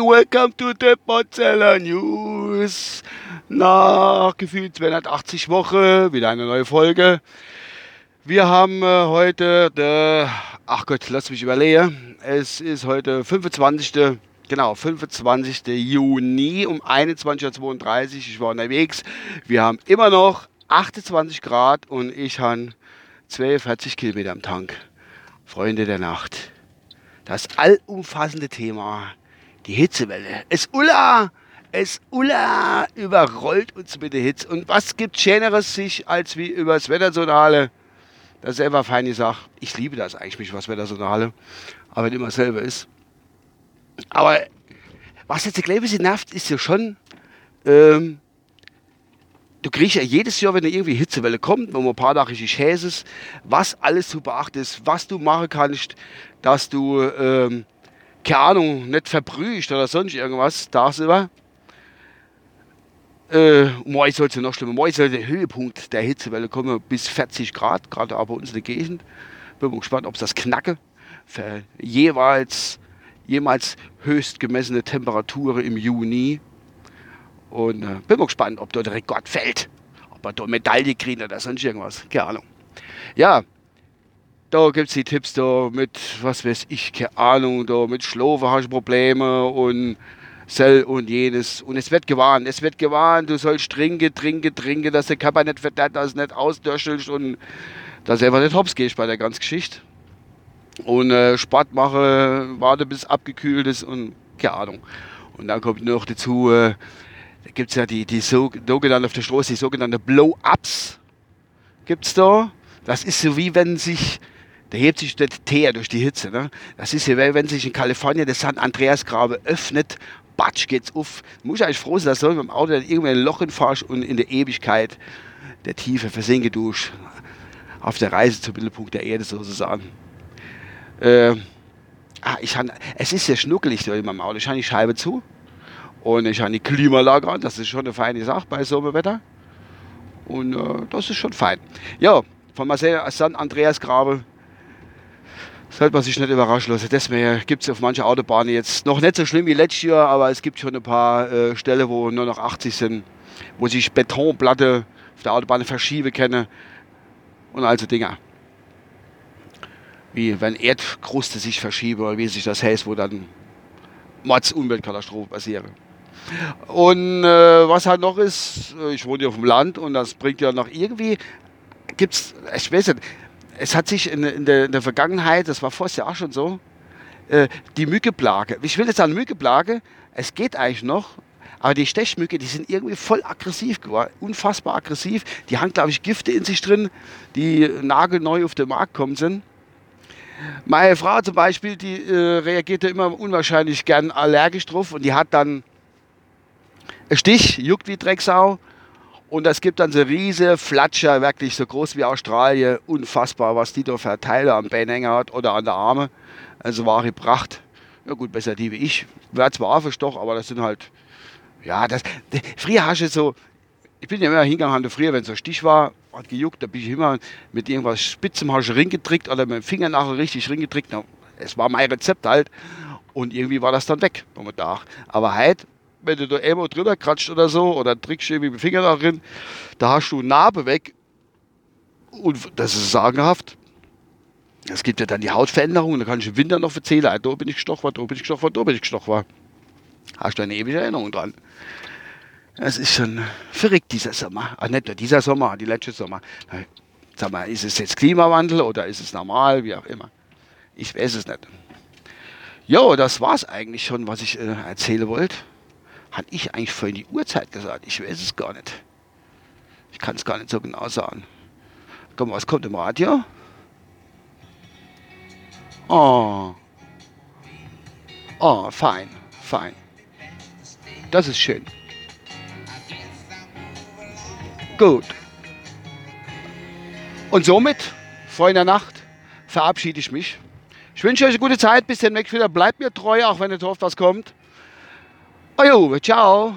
Welcome to the Potzeller News. Nach gefühlt 280 Wochen wieder eine neue Folge. Wir haben heute, der, ach Gott, lass mich überlegen. Es ist heute 25. Genau, 25. Juni um 21.32 Uhr. Ich war unterwegs. Wir haben immer noch 28 Grad und ich habe 42 Kilometer am Tank. Freunde der Nacht das allumfassende Thema, die Hitzewelle. Es Ulla, es Ulla überrollt uns mit der Hitze. Und was gibt Schöneres sich als wie übers Wettersonale? Das ist selber feine Sache. Ich liebe das eigentlich, mich was Wettersonale. Aber wenn immer selber ist. Aber was jetzt ein bisschen nervt, ist ja schon, ähm, du kriegst ja jedes Jahr, wenn da irgendwie Hitzewelle kommt, wenn man ein paar Tage richtig ist, was alles zu beachten ist, was du machen kannst, dass du, ähm, keine Ahnung, nicht verbrühst oder sonst irgendwas tagsüber. Äh, morgen soll es ja noch schlimmer. Morgen soll der Höhepunkt der Hitzewelle kommen bis 40 Grad, gerade bei uns in der Gegend. Bin mal gespannt, ob es das knacke. Für jeweils, jemals höchst gemessene Temperaturen im Juni. Und äh, bin mal gespannt, ob dort der Rekord fällt. Ob wir da Medaille kriegen oder sonst irgendwas. Keine Ahnung. Ja, da gibt es die Tipps da mit, was weiß ich, keine Ahnung, da mit Schlafen hast du Probleme und Sell und jenes. Und es wird gewarnt, es wird gewarnt, du sollst trinken, trinken, trinken, dass der Körper nicht verdammt, dass nicht ausdöschelst und dass einfach nicht hops gehst bei der ganzen Geschichte. Und äh, Sport mache, warte bis es abgekühlt ist und keine Ahnung. Und dann kommt noch dazu, äh, gibt es ja die, die sogenannte auf der Straße, die sogenannte Blow-Ups. Gibt es da? Das ist so wie wenn sich da hebt sich der Teer durch die Hitze. Ne? Das ist ja, wenn sich in Kalifornien der San Andreas Grabe öffnet, batsch geht's auf. Du musst eigentlich froh sein, dass du mit dem Auto dann irgendwann ein Loch fährst und in der Ewigkeit der Tiefe versinke du auf der Reise zum Mittelpunkt der Erde sozusagen. Äh, ah, ich han, es ist sehr schnuckelig da in meinem Auto. Ich habe die Scheibe zu und ich habe die Klimaanlage an. Das ist schon eine feine Sache bei Sommerwetter. Und äh, das ist schon fein. Ja, von Marcel San Andreas Grabe sollte man sich nicht überraschen lassen. Deswegen gibt es auf manchen Autobahnen jetzt noch nicht so schlimm wie letztes Jahr, aber es gibt schon ein paar äh, Stellen, wo nur noch 80 sind, wo sich Betonplatte auf der Autobahn verschieben können und also Dinge. Wie wenn Erdkruste sich verschieben oder wie sich das heißt, wo dann Mords Umweltkatastrophe passieren. Und äh, was halt noch ist, äh, ich wohne hier auf dem Land und das bringt ja noch irgendwie, gibt es, ich weiß nicht, es hat sich in, in, der, in der, Vergangenheit, das war vorher ja auch schon so, äh, die Mückeplage. Ich will jetzt sagen Mückeplage, es geht eigentlich noch, aber die Stechmücke, die sind irgendwie voll aggressiv geworden, unfassbar aggressiv. Die haben, glaube ich, Gifte in sich drin, die nagelneu auf den Markt kommen sind. Meine Frau zum Beispiel, die äh, reagierte immer unwahrscheinlich gern allergisch drauf und die hat dann Stich, juckt wie Drecksau und es gibt dann so riesige Flatscher, wirklich so groß wie Australien. Unfassbar, was die da für Teile am Beinhänger hat oder an der Arme. Also wahre Pracht. Ja gut, besser die wie ich. Wäre zwar auch verstochen, aber das sind halt, ja, das, früher hast du so, ich bin ja immer hingegangen, früher, wenn so Stich war, hat gejuckt, da bin ich immer mit irgendwas Spitzem hast Ring getrickt oder mit dem Finger nachher richtig Ring getrickt. Es war mein Rezept halt. Und irgendwie war das dann weg momentan. Aber heute wenn du da irgendwo drüber kratzt oder so, oder trickst irgendwie mit dem Finger da drin, da hast du eine Narbe weg. Und das ist sagenhaft. Es gibt ja dann die Hautveränderungen, da kann ich im Winter noch erzählen, ah, da bin ich gestochen worden, da bin ich gestochen da bin ich gestochen worden. Hast du eine ewige Erinnerung dran. Es ist schon verrückt, dieser Sommer. Ach, nicht nur dieser Sommer, die letzte Sommer. Sag mal, ist es jetzt Klimawandel oder ist es normal, wie auch immer. Ich weiß es nicht. Jo, das war's eigentlich schon, was ich äh, erzählen wollte. Hatte ich eigentlich vorhin die Uhrzeit gesagt? Ich weiß es gar nicht. Ich kann es gar nicht so genau sagen. Komm, was kommt im Radio? Oh. Oh, fein, fein. Das ist schön. Gut. Und somit, Freunde der Nacht, verabschiede ich mich. Ich wünsche euch eine gute Zeit. Bis demnächst wieder. Bleibt mir treu, auch wenn nicht oft was kommt. 哎呦，加油